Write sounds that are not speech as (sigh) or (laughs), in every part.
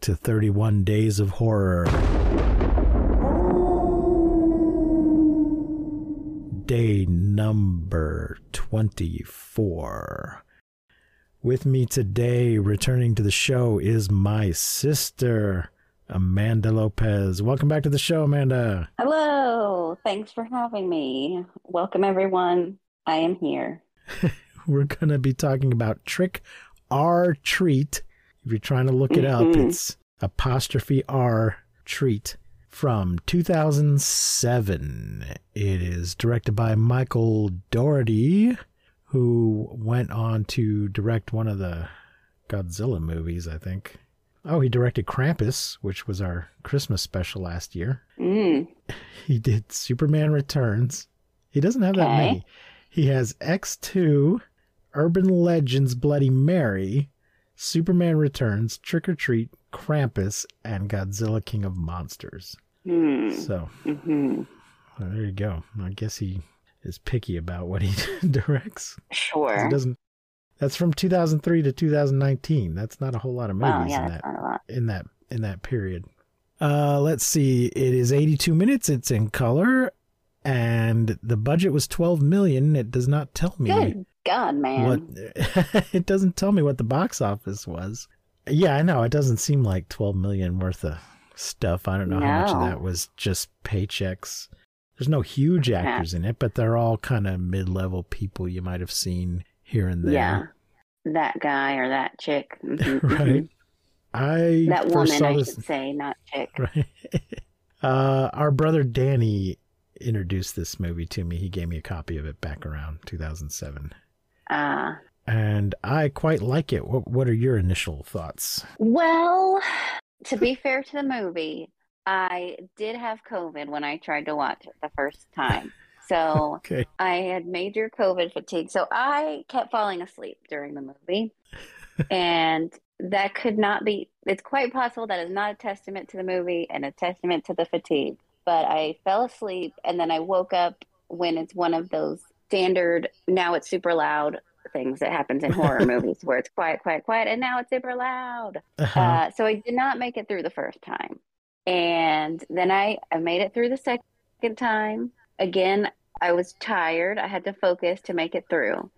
to 31 Days of Horror. Day number 24. With me today, returning to the show, is my sister, Amanda Lopez. Welcome back to the show, Amanda. Hello. Thanks for having me. Welcome, everyone. I am here. (laughs) We're going to be talking about Trick 'r Treat. If you're trying to look it up, Mhm. it's apostrophe R Treat from 2007. It is directed by Michael Dougherty, who went on to direct one of the Godzilla movies, I think. Oh, he directed Krampus, which was our Christmas special last year. Mm. (laughs) He did Superman Returns. He doesn't have that Okay. many. He has X2, Urban Legends Bloody Mary, Superman Returns, Trick or Treat, Krampus, and Godzilla King of Monsters. Hmm. So hmm well, there you go. I guess he is picky about what he (laughs) directs. Sure. He doesn't. That's from 2003 to 2019. That's not a whole lot of movies Wow. Yeah, in that not a lot. in that in that period. Uh, let's see. It is 82 minutes. It's in color, and the budget was 12 million. It does not tell me Good God, man. what. (laughs) it doesn't tell me what the box office was. Yeah, I know. It doesn't seem like 12 million worth of stuff. I don't know how much of that was just paychecks. There's no huge actors in it, but they're all kind of mid-level people you might have seen here and there. Yeah. That guy or that chick. (laughs) Mhm, mhm. right. I That woman, I this. should say, not chick. (laughs) Right. uh, our brother Danny introduced this movie to me. He gave me a copy of it back around 2007, Uh, and I quite like it. What What are your initial thoughts? well, to be fair to the movie, I did have COVID when I tried to watch it the first time. So (laughs) Okay. I had major COVID fatigue. So I kept falling asleep during the movie. (laughs) and that could not be, it's quite possible that is not a testament to the movie and a testament to the fatigue. But I fell asleep and then I woke up when it's one of those standard, now it's super loud things that happens in horror (laughs) movies where it's quiet, quiet, quiet, and now it's super loud. Uh-huh. Uh, so I did not make it through the first time. And then I, I made it through the second time. Again, I was tired. I had to focus to make it through.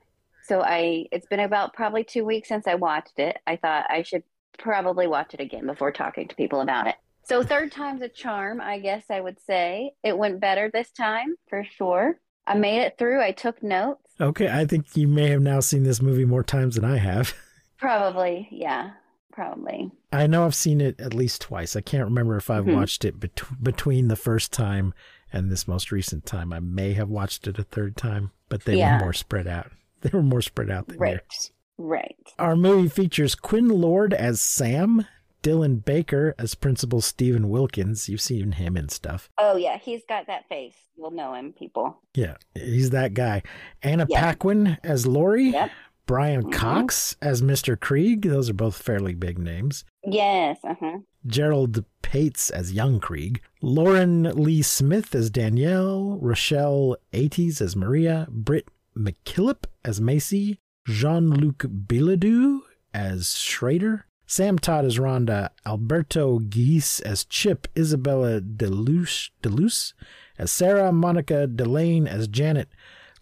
So I it's been about probably 2 weeks since I watched it. I thought I should probably watch it again before talking to people about it. So third time's a charm, I guess I would say. It went better this time for sure. I made it through. I took notes. okay, I think you may have now seen this movie more times than I have. (laughs) Probably, yeah. Probably. I know I've seen it at least twice. I can't remember if I've Mhm. watched it bet- between the first time and this most recent time. I may have watched it a third time, but they Yeah. were more spread out. (laughs) They were more spread out than Right. yours. Right. Our movie features Quinn Lord as Sam, Dylan Baker as Principal Stephen Wilkins. You've seen him and stuff. Oh yeah, he's got that face. You'll know him, people. Yeah, he's that guy. Anna Yeah. Paquin as Lori. Yep. Brian Mhm. Cox as Mr. Kreeg. Those are both fairly big names. Yes. Uh huh. Gerald Pates as young Kreeg, Lauren Lee Smith as Danielle, Rochelle Aytes as Maria, Britt McKillip as Macy, Jean Luc Bilodeau as Schrader, Sam Todd as Rhonda, Alberto Ghisi as Chip, Isabella Deluce, Deluce as Sarah, Moneca Delain as Janet,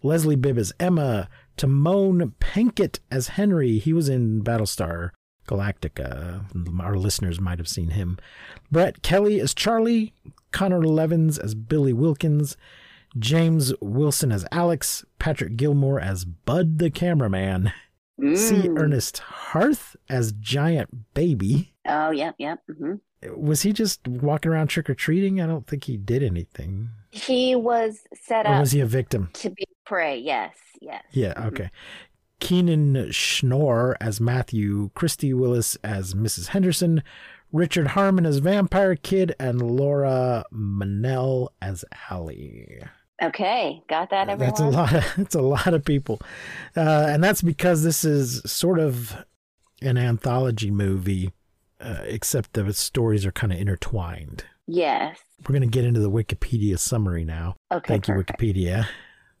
Leslie Bibb as Emma, Tahmoh Penikett as Henry. He was in Battlestar Galactica. Our listeners might have seen him. Brett Kelly as Charlie, Connor Levins as Billy Wilkins, James Wilson as Alex, Patrick Gilmore as Bud the cameraman, (laughs) Mm. Ernest Harth as Giant Baby. Oh, yep, yep. hmm Was he just walking around trick or treating? I don't think he did anything. He was set Or up was he a victim? to be prey. Yes, yes. Yeah, Mhm. okay. Keenan Schnorr as Matthew, Christy Willis as Mrs. Henderson, Richard Harmon as Vampire Kid, and Laura Manel as Allie. Okay, got that, everyone. That's a lot. Of, (laughs) that's a lot of people, uh, and that's because this is sort of an anthology movie, uh, except the stories are kind of intertwined. Yes. We're going to get into the Wikipedia summary now. Okay. Thank you. Wikipedia.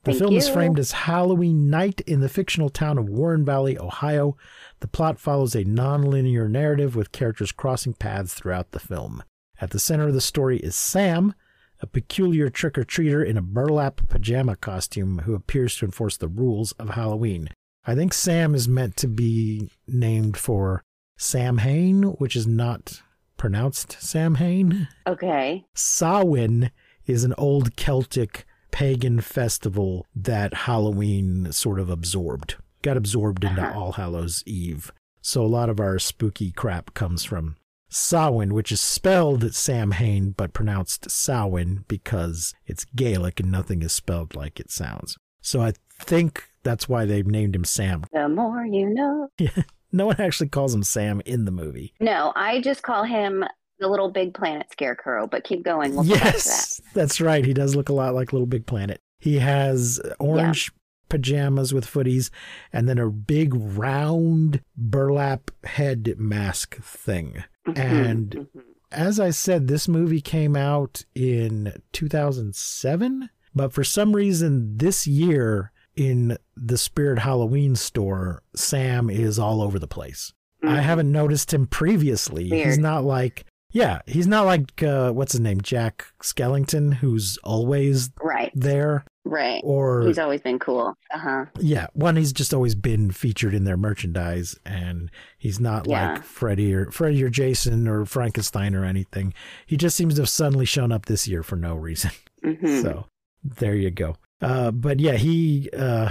The Thank film is framed as Halloween night in the fictional town of Warren Valley, Ohio. The plot follows a non-linear narrative with characters crossing paths throughout the film. At the center of the story is Sam, a peculiar trick-or-treater in a burlap pajama costume who appears to enforce the rules of Halloween. I think Sam is meant to be named for Sam Hain, which is not pronounced Sam Hain. Okay. Samhain is an old Celtic pagan festival that Halloween sort of absorbed, got absorbed into Uh-huh. All Hallows Eve. So a lot of our spooky crap comes from Samhain, which is spelled Samhain but pronounced Samhain because it's Gaelic and nothing is spelled like it sounds. So I think that's why they've named him Sam. The more you know. (laughs) No one actually calls him Sam in the movie. No, I just call him the little big planet scarecrow, but keep going. We'll to that. yes, that's right. He does look a lot like Little Big Planet. He has orange pajamas with footies and then a big round burlap head mask thing. Mhm, And mhm. as I said, this movie came out in 2007, but for some reason this year in the Spirit Halloween store, Sam is all over the place. I Mhm. haven't noticed him previously. He's not like, yeah, he's not like, uh, what's his name, Jack Skellington, who's always Right, there. right. Or, He's always been cool. Uh huh. yeah, one, he's just always been featured in their merchandise, and he's not Yeah. like Freddy or Freddy or Jason or Frankenstein or anything. He just seems to have suddenly shown up this year for no reason. hmm So there you go. Uh, but yeah, he uh,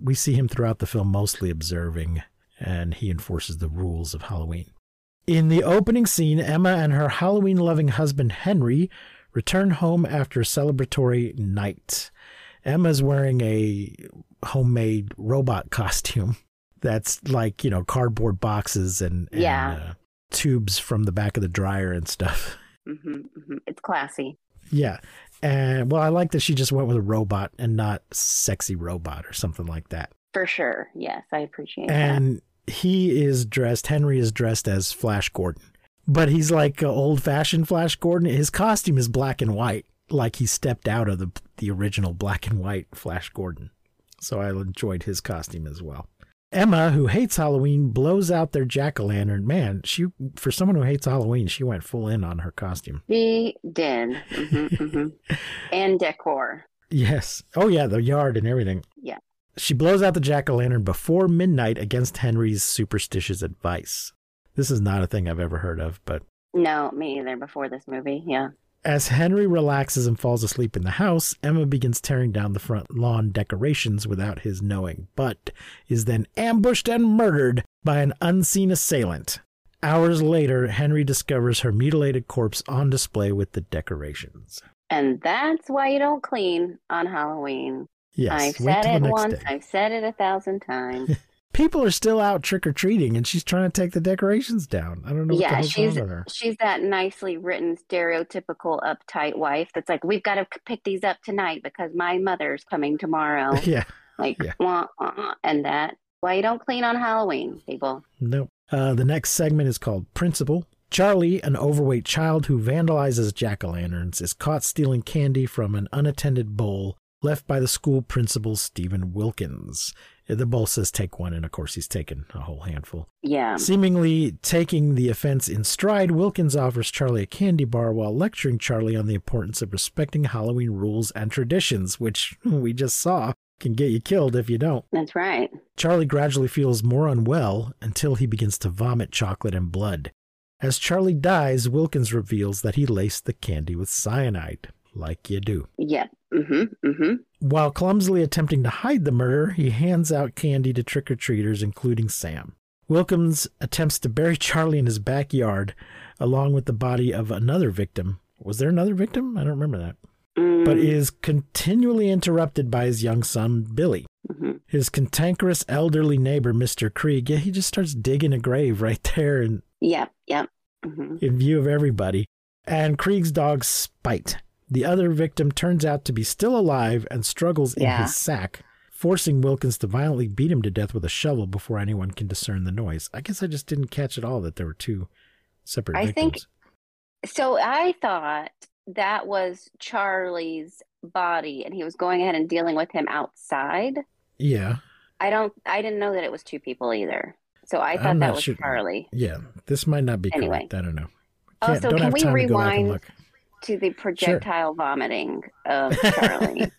we see him throughout the film mostly observing, and he enforces the rules of Halloween. In the opening scene, Emma and her Halloween loving husband Henry return home after a celebratory night. Emma's wearing a homemade robot (laughs) costume that's like, you know, cardboard boxes and, and Yeah. uh, tubes from the back of the dryer and stuff. (laughs) hmm hmm It's classy. Yeah. And well, I like that she just went with a robot and not sexy robot or something like that. For sure. Yes, I appreciate that. And he is dressed, Henry is dressed as Flash Gordon, but he's like old fashioned Flash Gordon. His costume is black and white, like he stepped out of the, the original black and white Flash Gordon. So I enjoyed his costume as well. Emma, who hates Halloween, blows out their jack o' lantern. Man, she for someone who hates Halloween, she went full in on her costume. She did. hmm hmm (laughs) And decor. Yes. Oh, yeah, the yard and everything. Yeah. She blows out the jack o' lantern before midnight against Henry's superstitious advice. This is not a thing I've ever heard of, but No, me either before this movie. Yeah. as Henry relaxes and falls asleep in the house, Emma begins tearing down the front lawn decorations without his knowing, but is then ambushed and murdered by an unseen assailant. Hours later, Henry discovers her mutilated corpse on display with the decorations. And that's why you don't clean on Halloween. Yes, I've said it once, day. I've said it a thousand times. (laughs) people are still out trick or treating, and she's trying to take the decorations down. I don't know yeah, she's her. she's that nicely written stereotypical uptight wife that's like, We've got to pick these up tonight because my mother's coming tomorrow. (laughs) Yeah, like Yeah. wah, wah, and that why you don't clean on Halloween, people. no. Uh, the next segment is called Principal. Charlie, an overweight child who vandalizes jack o' lanterns, is caught stealing candy from an unattended bowl left by the school principal, Stephen Wilkins. Uh, the bowl says take one, and of course, he's taken a whole handful. Yeah. Seemingly taking the offense in stride, Wilkins offers Charlie a candy bar while lecturing Charlie on the importance of respecting Halloween rules and traditions, which (laughs) we just saw can get you killed if you don't. That's right. Charlie gradually feels more unwell until he begins to vomit chocolate and blood. As Charlie dies, Wilkins reveals that he laced the candy with cyanide, like you do. Yeah. Mm-hmm. Mm-hmm. While clumsily attempting to hide the murder, he hands out candy to trick or treaters, including Sam. Wilkins attempts to bury (laughs) Charlie in his backyard, along with the body of another victim. Was there another victim? I don't remember that. Mm, But is continually interrupted by his young son, Billy. mhm. His cantankerous elderly neighbor, Mr. Kreeg, yeah, he just starts digging a grave (laughs) right there. And Yep. Yep. hmm in view of everybody, and Kreeg's dog Spite. The other victim turns out to be still alive and struggles in Yeah. his sack, forcing Wilkins to violently beat him to death with a shovel before anyone can discern the noise. I guess I just didn't catch at all that there were two separate I think- So I thought that was Charlie's body, and he was going ahead and dealing with him outside. yeah, I don't. I didn't know that it was two people either. So I thought that was sure. Charlie. yeah. This might not be Anyway. correct. I don't know. Oh, Can't- so don't can we time to go back and rewind. To the projectile vomiting of (laughs) Charlie.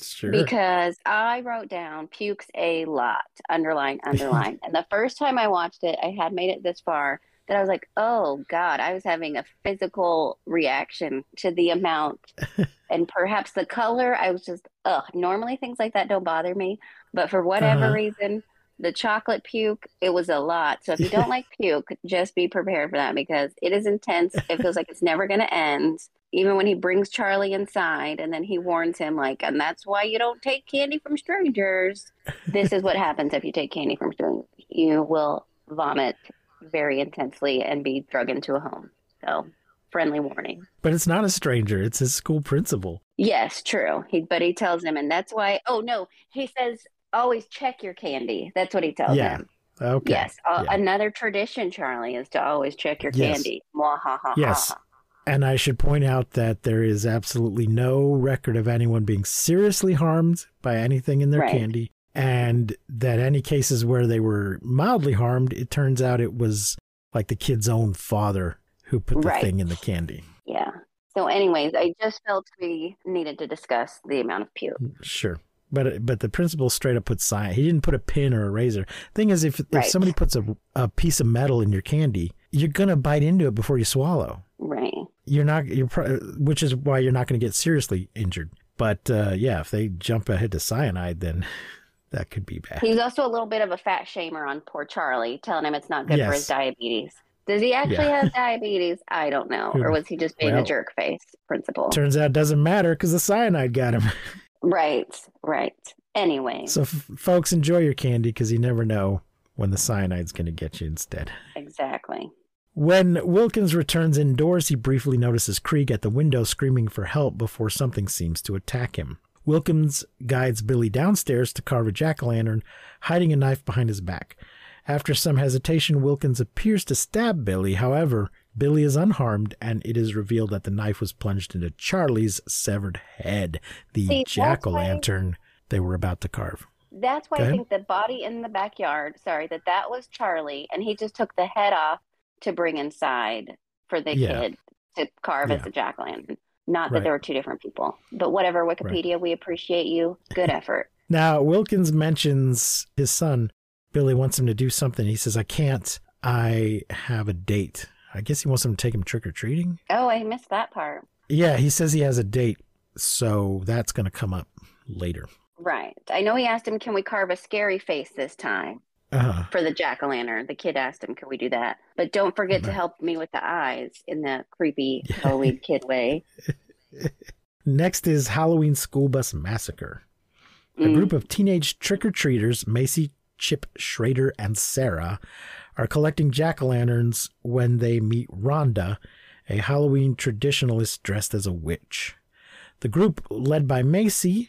Sure. Because I wrote down pukes a lot, underline, underline. and the first time I watched it, I had made it this far that I was like, oh God, I was having a physical reaction to the amount (laughs) and perhaps the color. I was just, ugh. Normally things like that don't bother me. But for whatever Uh-huh. reason, the chocolate puke, it was a lot. So if you don't (laughs) like puke, just be prepared for that because it is intense. It feels like it's never going to end. Even when he brings Charlie inside and then he warns him, like, and that's why you don't take candy from strangers. This is what happens if you take candy from strangers. You will vomit very intensely and be drug into a home. So, friendly warning. but it's not a stranger. It's his school principal. Yes, true. He, but he tells him, and that's why. Oh no, he says always check your candy. That's what he tells Yeah. him. Okay. Yes, uh, yeah. another tradition, Charlie, is to always check your Yes. candy. Mwahaha. Yes. And I should point out that there is absolutely no record of anyone being seriously harmed by anything in their Right. candy. And that any cases where they were mildly harmed, it turns out it was like the kid's own father who put the Right. thing in the candy. Yeah. So, anyways, I just felt we needed to discuss the amount of puke. Sure. But but the principal straight up put cyan. He didn't put a pin or a razor. Thing is, if if somebody puts a a piece of metal in your candy, you're gonna bite into it before you swallow. Right. you're not you're pro- which is why you're not going to get seriously injured but uh yeah if they jump ahead to cyanide then (laughs) that could be bad He's also a little bit of a fat shamer on poor Charlie, telling him it's not good for his diabetes. Does he actually Yeah. have diabetes? I don't know. Or was he just being Well, a jerk face principal? turns out it doesn't matter because the cyanide got him (laughs) Right, right. Anyway, so f- folks enjoy your candy because you never know when the cyanide's going to get you instead exactly. when wilkins returns indoors he briefly notices kreeg at the window screaming for help before something seems to attack him wilkins guides billy downstairs to carve a jack-o'-lantern hiding a knife behind his back After some hesitation, Wilkins appears to stab Billy. However, Billy is unharmed, and it is revealed that the knife was plunged into Charlie's severed head, the jack o' lantern they were about to carve. That's why I think the body in the backyard, sorry, that that was Charlie, and he just took the head off to bring inside for the Yeah. kid to carve as a jack o' lantern. Not that Right. there were two different people, but whatever. Wikipedia, we appreciate you. Good (laughs) effort. Now, Wilkins mentions his son. Billy wants him to do something. He says, I can't. I have a date. I guess he wants them to take him trick or treating. Oh, I missed that part. Yeah, he says he has a date. So that's going to come up later. Right. I know he asked him, "Can we carve a scary face this time Uh, for the jack o' lantern?" The kid asked him, "Can we do that?" But don't forget to help me with the eyes in the creepy (laughs) Halloween kid way. (laughs) next is Halloween School Bus Massacre. A Mm. group of teenage trick or treaters, Macy, Chip, Schrader, and Sarah, are collecting jack o' lanterns when they meet Rhonda, a Halloween traditionalist dressed as a witch. The group, led by Macy,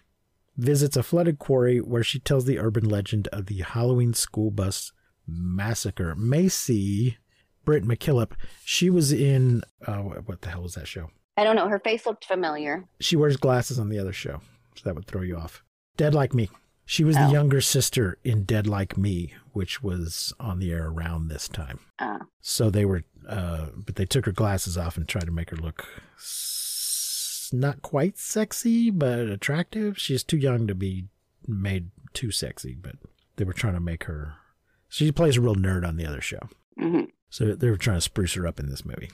visits a flooded quarry where she tells the urban legend of the Halloween school bus massacre. Macy, Britt McKillip, she was in, uh, what the hell was that show? I don't know. Her face looked familiar. She wears glasses on the other show, so that would throw you off. Dead Like Me. She was the Oh. younger sister in Dead Like Me, which was on the air around this time. Uh, So they were, uh, but they took her glasses off and tried to make her look s- not quite sexy, but attractive. She's too young to be made too sexy, but they were trying to make her. She plays a real nerd on the other show. mhm. So they were trying to spruce her up in this movie.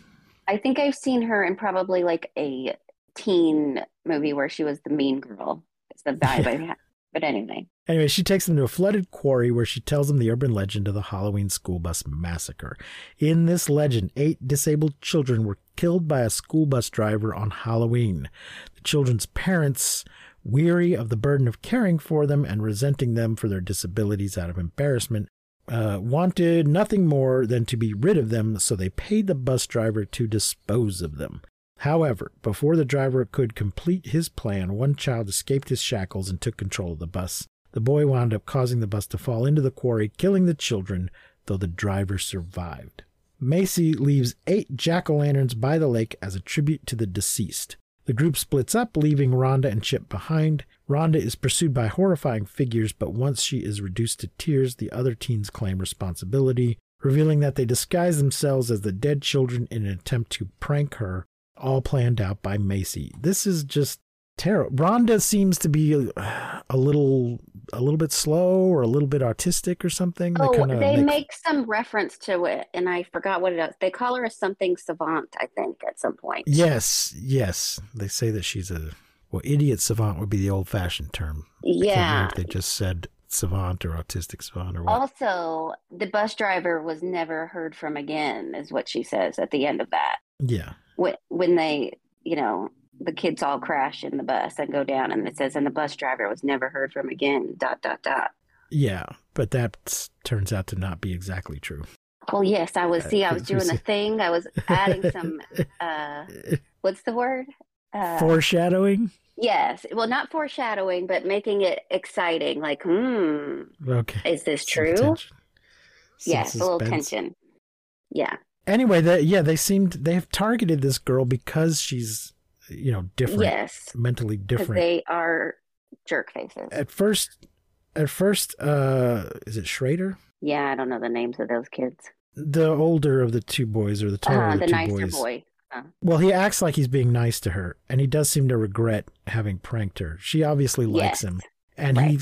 I think I've seen her in probably like a teen movie where she was the mean girl. It's the vibe I have. But anyway, Anyway, she takes them to a flooded quarry where she tells them the urban legend of the Halloween school bus massacre. In this legend, eight disabled children were killed by a school bus driver on Halloween. The children's parents, weary of the burden of caring for them and resenting them for their disabilities out of embarrassment, uh, wanted nothing more than to be rid of them, so they paid the bus driver to dispose of them. However, before the driver could complete his plan, one child escaped his shackles and took control of the bus. The boy wound up causing the bus to fall into the quarry, killing the children, though the driver survived. Macy leaves eight jack o' lanterns by the lake as a tribute to the deceased. The group splits up, leaving Rhonda and Chip behind. Rhonda is pursued by horrifying figures, but once she is reduced to tears, the other teens claim responsibility, revealing that they disguise themselves as the dead children in an attempt to prank her, all planned out by Macy. This is just terrible. Rhonda seems to be a, a little a little bit slow or a little bit artistic or something. Oh, kinda they make some reference to it, and I forgot what it is. They call her a something savant, I think, at some point. Yes, yes. They say that she's a well, idiot savant would be the old fashioned term. I can't remember Yeah. they just said savant or autistic savant or what. Also, the bus driver was never heard from again, is what she says at the end of that. Yeah. When, when they, you know, the kids all crash in the bus and go down, and it says, and the bus driver was never heard from again, dot, dot, dot. Yeah, but that turns out to not be exactly true. Well, yes, I was, Uh, see, I (laughs) was doing a (laughs) thing. I was adding some, uh, what's the word? Uh, Foreshadowing? yes. Well, not foreshadowing, but making it exciting. Like, hmm, Okay. is this true? Yes, a little tension. Yeah. Anyway, that yeah, they seemed they have targeted this girl because she's you know different, Yes. mentally different. they are jerk faces. At first, at first, uh, is it Schrader? Yeah, I don't know the names of those kids. The older of the two boys, or the taller Uh, of the the two nicer boys. boy. Well, he acts like he's being nice to her, and he does seem to regret having pranked her. She obviously likes Yes. him, and he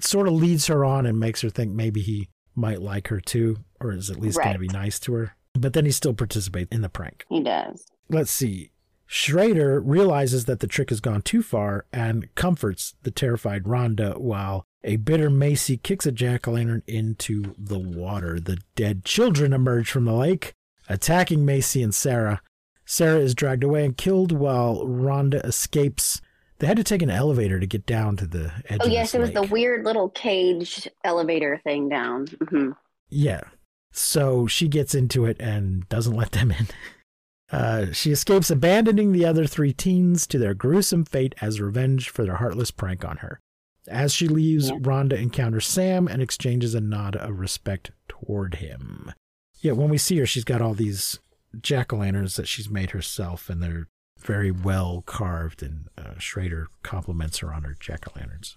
sort of leads her on and makes her think maybe he might like her too, or is at least going to be nice to her. But then he still participates in the prank. He does. Let's see. Schrader realizes that the trick has gone too far and comforts the terrified Rhonda while a bitter Macy kicks a jack o' lantern into the water. The dead children emerge from the lake, attacking Macy and Sarah. Sarah is dragged away and killed while Rhonda escapes. They had to take an elevator to get down to the edge Oh yes, it was the weird little cage elevator thing down. hmm Yeah. So she gets into it and doesn't let them in. (laughs) Uh, she escapes, abandoning the other three teens to their gruesome fate as revenge for their heartless prank on her. As she leaves, Yeah. Rhonda encounters Sam and exchanges a nod of respect toward him. Yeah, when we see her, she's got all these jack o' lanterns that she's made herself, and they're very well carved. And uh, Schrader compliments her on her jack o' lanterns.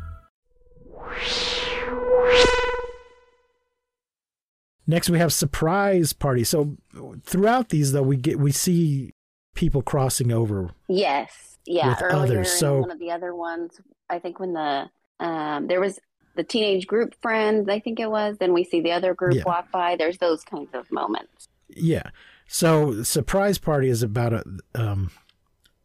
Next, we have surprise party. So throughout these, though, we get we see people crossing over. Yes, yeah. With Earlier others, in so- one of the other ones, I think when the um, there was the teenage group friends, I think it was. Then we see the other group Yeah. walk by. There's those kinds of moments. Yeah. So surprise party is about a, um,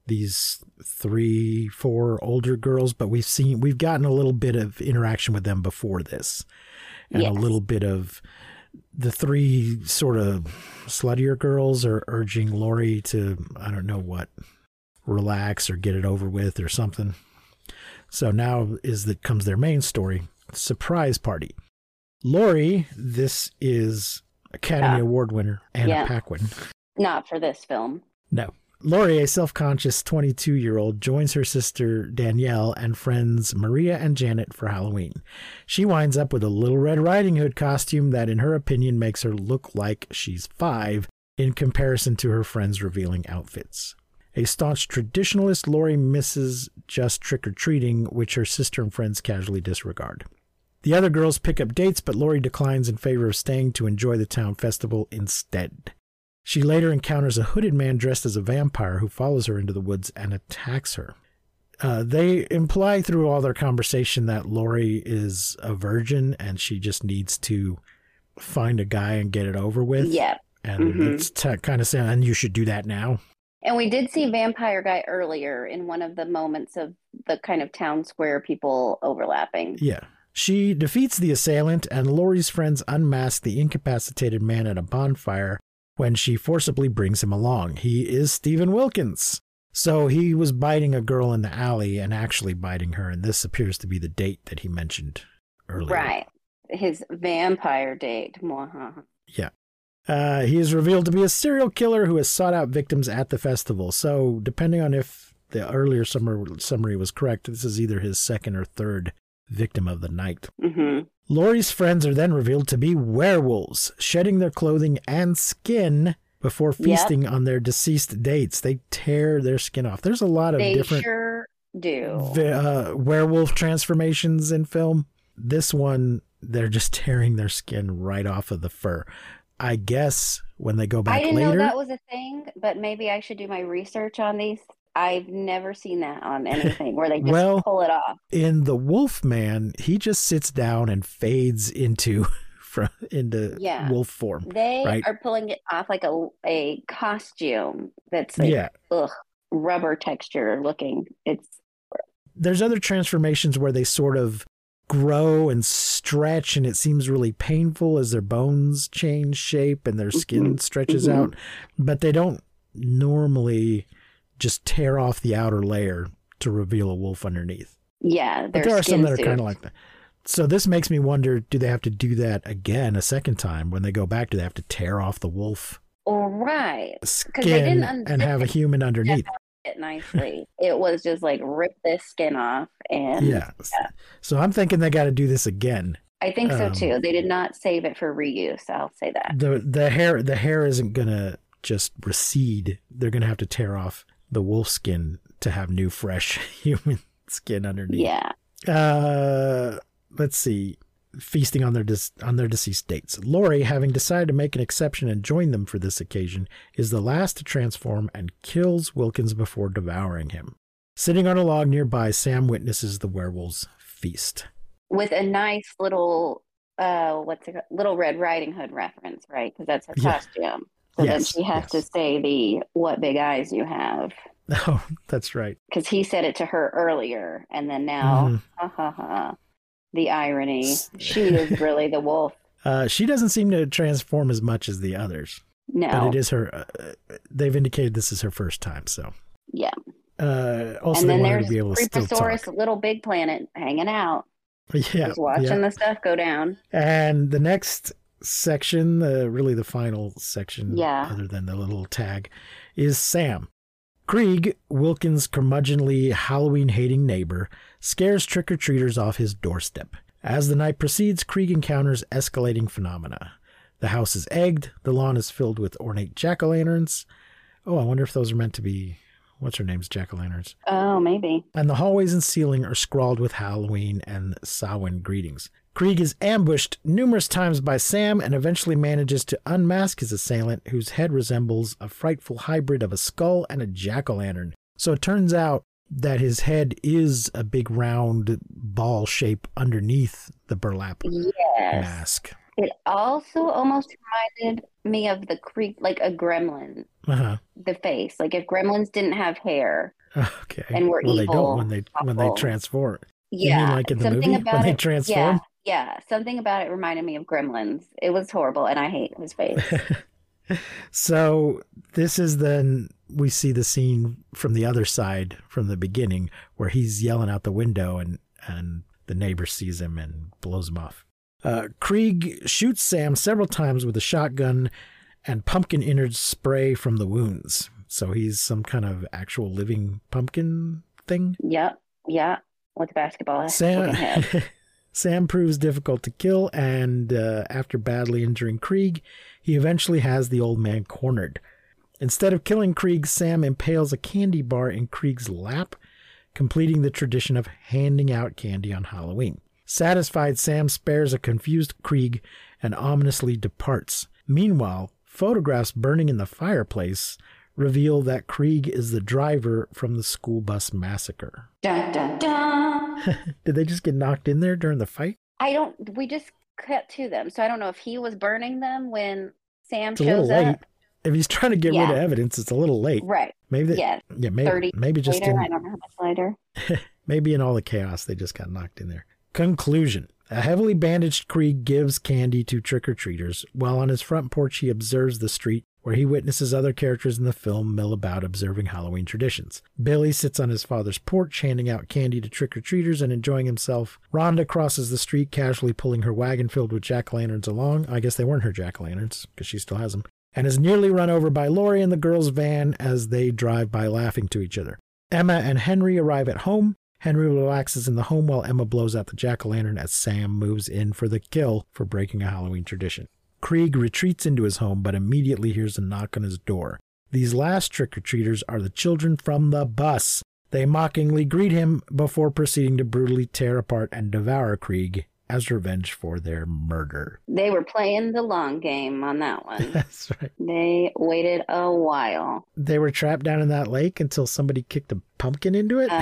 these three, four older girls, but we've seen we've gotten a little bit of interaction with them before this, and a little bit of the three sort of sluttier girls are urging Lori to I don't know what relax or get it over with or something. So now is that comes their main story, surprise party. Lori, this is Academy Yeah. Award winner Anna Yeah. Paquin. Not for this film. No. Lori, a self conscious 22 year old, joins her sister Danielle and friends Maria and Janet for Halloween. She winds up with a Little Red Riding Hood costume that, in her opinion, makes her look like she's five in comparison to her friends' revealing outfits. A staunch traditionalist, Lori misses just trick or treating, which her sister and friends casually disregard. The other girls pick up dates, but Lori declines in favor of staying to enjoy the town festival instead. She later encounters a hooded man dressed as a vampire who follows her into the woods and attacks her. Uh, they imply through all their conversation that Lori is a virgin and she just needs to find a guy and get it over with. Yep. And Mhm. it's t- kind of saying, and you should do that now. And we did see Vampire Guy earlier in one of the moments of the kind of town square people overlapping. Yeah. She defeats the assailant, and Lori's friends unmask the incapacitated man at a bonfire when she forcibly brings him along. He is Stephen Wilkins. So he was biting a girl in the alley and actually biting her, and this appears to be the date that he mentioned earlier. Right. His vampire date. Yeah. Uh, he is revealed to be a serial killer who has sought out victims at the festival. So, depending on if the earlier summary, summary was correct, this is either his second or third victim of the night. hmm Lori's friends are then revealed to be werewolves, shedding their clothing and skin before Yep. feasting on their deceased dates. They tear their skin off. There's a lot of They different sure do. uh, werewolf transformations in film. This one, they're just tearing their skin right off of the fur. I guess when they go back I didn't later, know that was a thing, but maybe I should do my research on these. I've never seen that on (laughs) anything where they just Well, pull it off. in the Wolf Man, he just sits down and fades into (laughs) from into Yeah. wolf form. They right. are pulling it off like a a costume that's like yeah, ugh, rubber texture looking. It's there's other transformations where they sort of grow and stretch and it seems really painful as their bones change shape and their skin Mhm. stretches Mhm. out but they don't normally just tear off the outer layer to reveal a wolf underneath yeah, but there are some that are kind of like that so this makes me wonder do they have to do that again a second time when they go back do they have to tear off the wolf All right. they skin didn't and have a human underneath it nicely. it was just like rip this skin off and yeah so i'm thinking they got to do this again I think so Um, too. They did not save it for reuse. I'll say that. the the hair the hair isn't gonna just recede. They're gonna have to tear off the wolf skin to have new fresh (laughs) human skin underneath. Yeah. Uh, let's see. Feasting on their dis- on their deceased dates. Lori, having decided to make an exception and join them for this occasion, is the last to transform and kills Wilkins before devouring him. Sitting on a log nearby, Sam witnesses the werewolves feast. With a nice little uh what's it called? little red riding hood reference, right? Because that's her Yeah. costume. So then Yes, she has to say the what big eyes you have. (laughs) Oh, that's right. Because he said it to her earlier and then now Mhm. ha ha ha. The irony. She is (laughs) really the wolf. Uh, she doesn't seem to transform as much as the others. No. but it is her. Uh, they've indicated this is her first time, so. Yeah. Uh, also, and then her there's to be able to Creeposaurus, little big planet, hanging out, (laughs) Yeah, just watching yeah. the stuff go down. And the next section, uh, really the final section, Yeah. other than the little tag, is Sam. Kreeg, Wilkins' curmudgeonly Halloween hating neighbor, scares trick or treaters off his doorstep. As the night proceeds, Kreeg encounters escalating phenomena. The house is egged, the lawn is filled with ornate jack o' lanterns. Oh, I wonder if those are meant to be, what's her name's jack o' lanterns? Oh, maybe. and the hallways and ceiling are scrawled with Halloween and Samhain greetings. Kreeg is ambushed numerous times by Sam and eventually manages to unmask his assailant, whose head resembles a frightful hybrid of a skull and a jack o' lantern. So it turns out that his head is a big round ball shape underneath the burlap Yes. mask. It also almost reminded me of the creep, like a gremlin, Uh-huh. the face. Like if gremlins didn't have hair. (laughs) Okay. And we're well, they evil, don't when they when they transform. You Yeah. mean like in the something movie when about they it, transform? Yeah, yeah. Something about it reminded me of gremlins. It was horrible, and I hate his face. (laughs) so this is then we see the scene from the other side from the beginning where he's yelling out the window and and the neighbor sees him and blows him off. Uh, Kreeg shoots Sam several times with a shotgun and pumpkin innards spray from the wounds. So he's some kind of actual living pumpkin thing. yep, yeah. With a basketball Sam head. (laughs) Sam proves difficult to kill, and uh, after badly injuring Kreeg, he eventually has the old man cornered. Instead of killing Kreeg, Sam impales a candy bar in Kreeg's lap, completing the tradition of handing out candy on Halloween. Satisfied, Sam spares a confused Kreeg and ominously departs. Meanwhile, photographs burning in the fireplace reveal that Kreeg is the driver from the school bus massacre. Dun dun dun. (laughs) Did they just get knocked in there during the fight? I don't. We just cut to them, so I don't know if he was burning them when Sam It's shows up. If he's trying to get rid of evidence, it's a little late. Right. Maybe they, Yes. yeah, maybe Thirty maybe just later. in, I don't know how much later. Maybe in all the chaos, they just got knocked in there. Conclusion. A heavily bandaged Kreeg gives candy to trick or treaters, while on his front porch he observes the street where he witnesses other characters in the film mill about observing Halloween traditions. Billy sits on his father's porch, handing out candy to trick or treaters and enjoying himself. Rhonda crosses the street, casually pulling her wagon filled with jack o' lanterns along. I guess they weren't her jack o' lanterns, because she still has them. And is nearly run over by Lori and the girls' van as they drive by laughing to each other. Emma and Henry arrive at home. Henry relaxes in the home while Emma blows out the jack o' lantern as Sam moves in for the kill for breaking a Halloween tradition. Kreeg retreats into his home but immediately hears a knock on his door. These last trick or treaters are the children from the bus. They mockingly greet him before proceeding to brutally tear apart and devour Kreeg as revenge for their murder. They were playing the long game on that (laughs) one. That's right. they waited a while. They were trapped down in that lake until somebody kicked a pumpkin into it. Oh,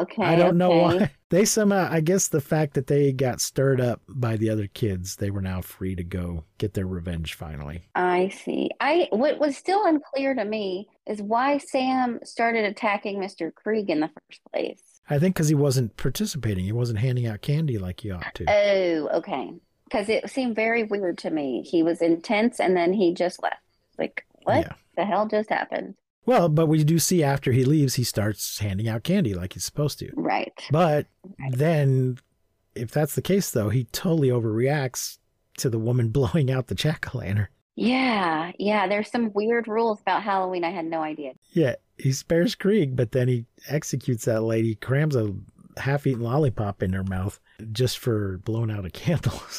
okay. I don't know why. (laughs) They somehow, I guess the fact that they got stirred up by the other kids, they were now free to go get their revenge finally. I see. I what was still unclear to me is why Sam started attacking Mr. Kreeg in the first place. I think because he wasn't participating, he wasn't handing out candy like he ought to. Oh, okay. Because it seemed very weird to me. He was intense and then he just left. Like, what Yeah. the hell just happened? Well, but we do see after he leaves, he starts handing out candy like he's supposed to. Right. But then, if that's the case, though, he totally overreacts to the woman (laughs) blowing out the jack o' lantern. Yeah, yeah. There's some weird rules about Halloween. I had no idea. Yeah, he spares Kreeg, but then he executes that lady, crams a half eaten lollipop in her mouth just for blowing out a candle. (laughs)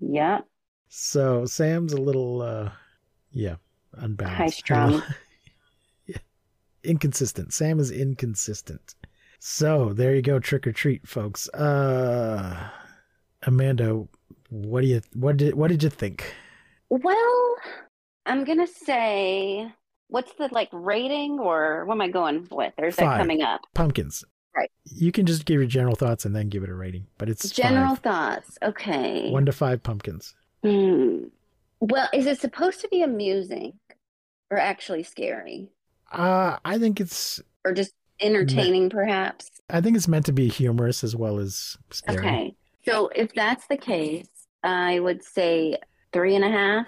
Yeah. so Sam's a little, uh, yeah, unbalanced. High strung. (laughs) Inconsistent. Sam is inconsistent. So there you go, trick or treat, folks. Uh, Amanda, what do you what did what did you think? Well, I'm gonna say, what's the like rating or what am I going with? There's that Five. coming up. Pumpkins. Right. You can just give your general thoughts and then give it a rating, but it's General five. thoughts. Okay. one to five pumpkins. Hmm. Well, is it supposed to be amusing or actually scary Uh, I think it's or just entertaining, perhaps? I think it's meant to be humorous as well as scary. Okay. So if that's the case, I would say three and a half.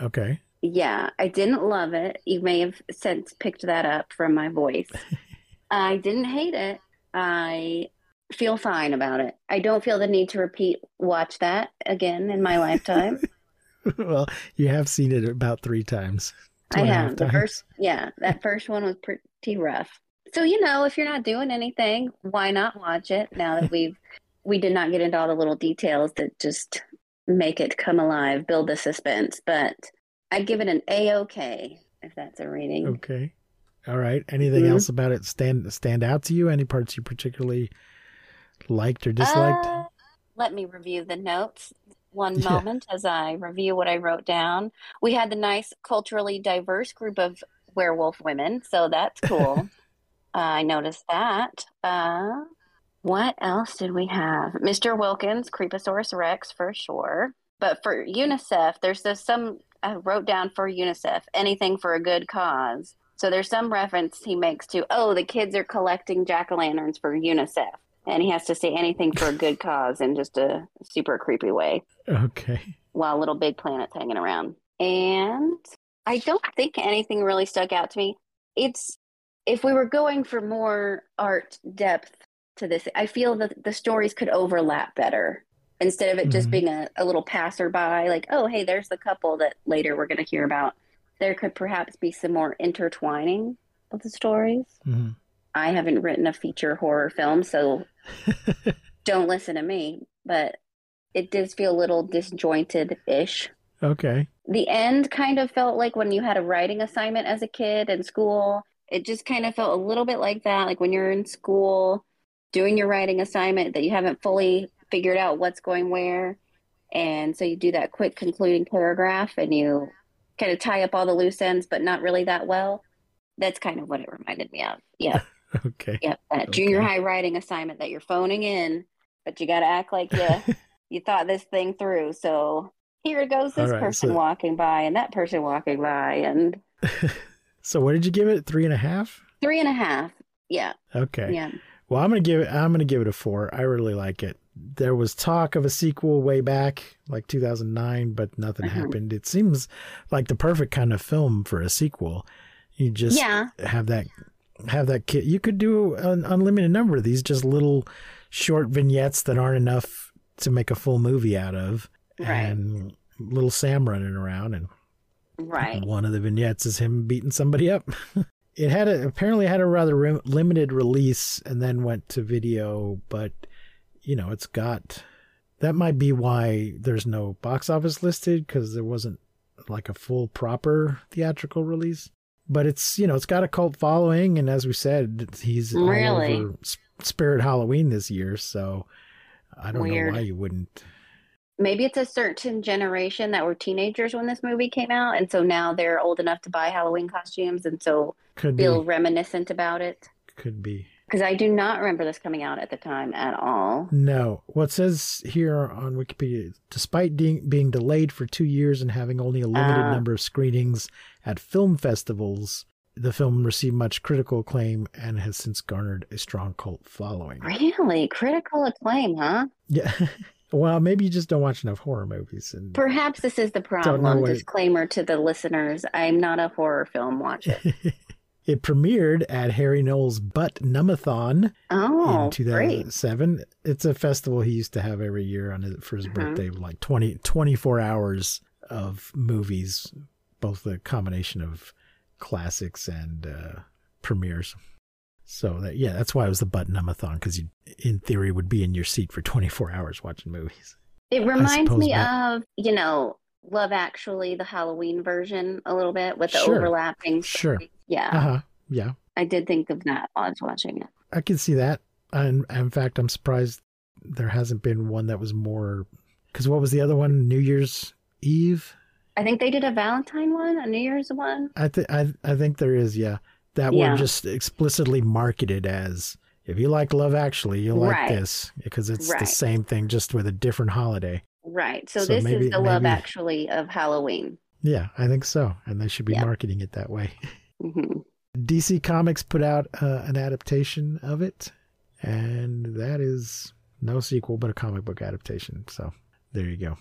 Okay. Yeah, I didn't love it. You may have since picked that up from my voice. (laughs) I didn't hate it. I feel fine about it. I don't feel the need to repeat watch that again in my lifetime. (laughs) well, you have seen it about three times. I and a half have. The first yeah, that first one was pretty rough. So, you know, if you're not doing anything, why not watch it now that we've we did not get into all the little details that just make it come alive, build the suspense, but I'd give it an A okay if that's a rating. Okay. All right. Anything Mhm. else about it stand stand out to you? Any parts you particularly liked or disliked? Uh, let me review the notes one Yeah. moment as I review what I wrote down. We had the nice culturally diverse group of werewolf women, so that's cool. (laughs) I noticed that. Uh, what else did we have? Mr. Wilkins, Creeposaurus Rex for sure. But for UNICEF, there's this some I wrote down for UNICEF anything for a good cause. So there's some reference he makes to, oh, the kids are collecting jack o' lanterns for UNICEF. And he has to say anything for a good cause in just a super creepy way okay. while Little Big Planet's hanging around. And I don't think anything really stuck out to me. It's if we were going for more art depth to this, I feel that the stories could overlap better instead of it just Mhm. being a, a little passerby, like, oh, hey, there's the couple that later we're going to hear about. There could perhaps be some more intertwining of the stories. Mhm. I haven't written a feature horror film, so (laughs) don't listen to me, but it does feel a little disjointed ish. Okay. The end kind of felt like when you had a writing assignment as a kid in school. It just kind of felt a little bit like that, like when you're in school doing your writing assignment that you haven't fully figured out what's going where. And so you do that quick concluding paragraph and you kind of tie up all the loose ends, but not really that well. That's kind of what it reminded me of. Yeah. (laughs) (laughs) Okay. Yep. That junior high writing assignment that you're phoning in, but you got to act like you (laughs) you thought this thing through. So here goes this right, person so- walking by and that person walking by and (laughs) So what did you give it? Three and a half? three and a half. Yeah. Okay. Yeah. Well, I'm gonna give it. I'm gonna give it a four. I really like it. There was talk of a sequel way back, like 2009, but nothing Uh-huh. happened. It seems like the perfect kind of film for a sequel. You just Yeah. have that have that kit. You could do an unlimited number of these, just little short vignettes that aren't enough to make a full movie out of, Right. and little Sam running around and Right. one of the vignettes is him beating somebody up. (laughs) it had a, apparently had a rather re- limited release and then went to video, but you know, it's got that might be why there's no box office listed because there wasn't like a full proper theatrical release. But it's you know it's got a cult following, and as we said, he's all Really? over Spirit Halloween this year. So I don't Weird. know why you wouldn't. Maybe it's a certain generation that were teenagers when this movie came out, and so now they're old enough to buy Halloween costumes, and so Could be. feel reminiscent about it. Could be. Because I do not remember this coming out at the time at all. No. What says here on Wikipedia, despite being, being delayed for two years and having only a limited Ah. number of screenings at film festivals, the film received much critical acclaim and has since garnered a strong cult following. Really? Critical acclaim, huh? Yeah. (laughs) well, maybe you just don't watch enough horror movies. And Perhaps this is the problem. Disclaimer to the listeners I'm not a horror film watcher. (laughs) it premiered at Harry Knowles' Butt-Numb-A-Thon Oh, in great. 2007. It's a festival he used to have every year on his, for his Mhm. birthday, like 20, 24 hours of movies, both the combination of classics and uh, premieres. So that yeah, that's why it was the Butt-Numb-A-Thon because you, in theory, would be in your seat for 24 hours watching movies. It reminds me not. of, you know, Love Actually, the Halloween version, a little bit with the Sure. overlapping. Sure. Yeah, Uh huh. Yeah, I did think of that while I was watching it. I can see that. And in fact, I'm surprised there hasn't been one that was more. Because what was the other one? New Year's Eve. I think they did a Valentine one, a New Year's one. I think I I think there is. Yeah, that Yeah. were just explicitly marketed as if you like Love Actually, you'll like Right. this because it's the same thing just with a different holiday. Right. So, So this maybe- is the Love Actually of Halloween. Yeah, I think so, and they should be marketing it that way. (laughs) hmm DC Comics put out uh, an adaptation of it, and that is no sequel but a comic book adaptation. So there you go.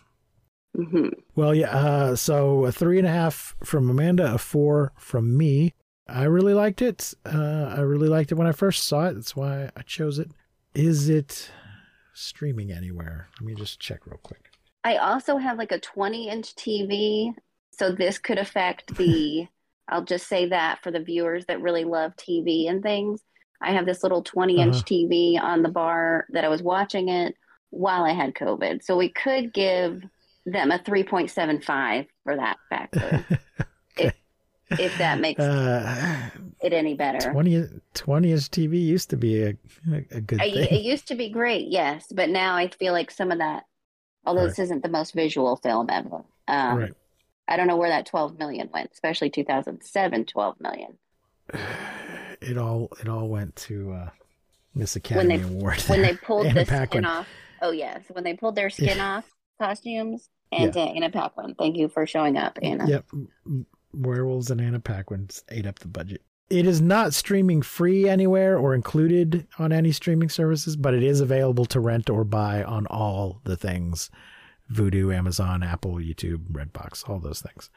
Mm-hmm. Well, yeah. Uh, so a three and a half from Amanda, a four from me. I really liked it. Uh, I really liked it when I first saw it. That's why I chose it. Is it streaming anywhere? Let me just check real quick. I also have like a 20 inch TV. So this could affect the, I'll just say that for the viewers that really love TV and things. I have this little 20 inch Uh-huh. TV on the bar that I was watching it while I had COVID. So we could give them a 3.75 for that factor, (laughs) if that makes Uh, it any better. 20, 20 inch TV used to be a, a, a good I, thing. it used to be great, yes, but now I feel like some of that, although Right. this isn't the most visual film ever, um, right. I don't know where that 12 million went, especially 2007 12 million. (sighs) It all it all went to uh, Miss When Academy they- Award. When they (laughs) pulled Anna the skin Paquin. off, oh yes, when they pulled their skin off costumes and uh, Anna Paquin. Thank you for showing up, Anna. Yep. Werewolves and Anna Paquin ate up the budget. It is not streaming free anywhere or included on any streaming services, but it is available to rent or buy on all the things Vudu, Amazon, Apple, YouTube, Redbox, all those things.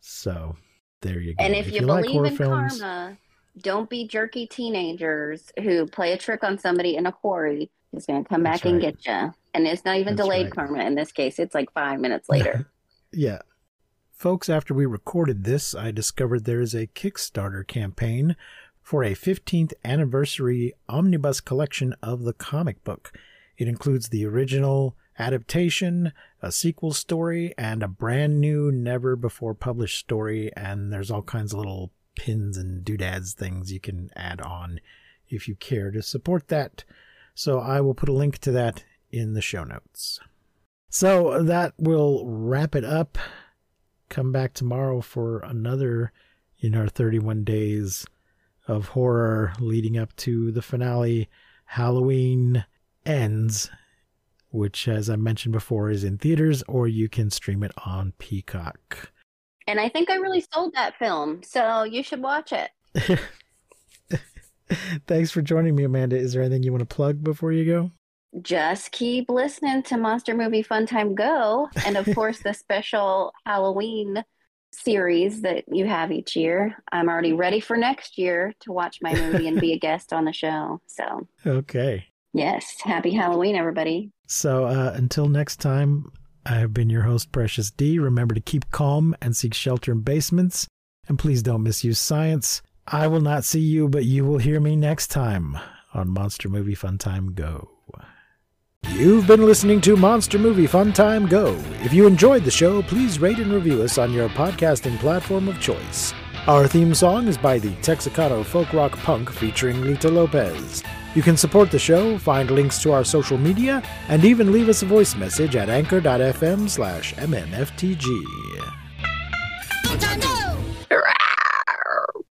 So there you go. And if, you, like believe horror in films, karma, don't be jerky teenagers who play a trick on somebody in a quarry who's going to come back and get you. And it's not even That's delayed right. karma in this case. It's like five minutes (laughs) later. Yeah. Folks, after we recorded this, I discovered there is a Kickstarter campaign for a 15th anniversary omnibus collection of the comic book. It includes the original adaptation, a sequel story, and a brand new, never before published story. And there's all kinds of little pins and doodads things you can add on if you care to support that. So I will put a link to that in the show notes. So that will wrap it up. come back tomorrow for another in our 31 days of horror leading up to the finale. Halloween ends, which, as I mentioned before, is in theaters or you can stream it on Peacock. And I think I really sold that film, so you should watch it. (laughs) Thanks for joining me, Amanda. Is there anything you want to plug before you go? Just keep listening to Monster Movie Fun Time Go, and of (laughs) course, the special Halloween series that you have each year. I'm already ready for next year to watch my movie and be a (laughs) guest on the show. So, Okay. Yes, happy Halloween, everybody. So uh, until next time, I have been your host, Precious D. Remember to keep calm and seek shelter in basements. And please don't misuse science. I will not see you, but you will hear me next time on Monster Movie Fun Time Go. You've been listening to Monster Movie Fun Time Go. If you enjoyed the show, please rate and review us on your podcasting platform of choice. Our theme song is by the Texacato Folk Rock Punk featuring Lita Lopez. You can support the show, find links to our social media, and even leave us a voice message at anchor.fm slash mmftg.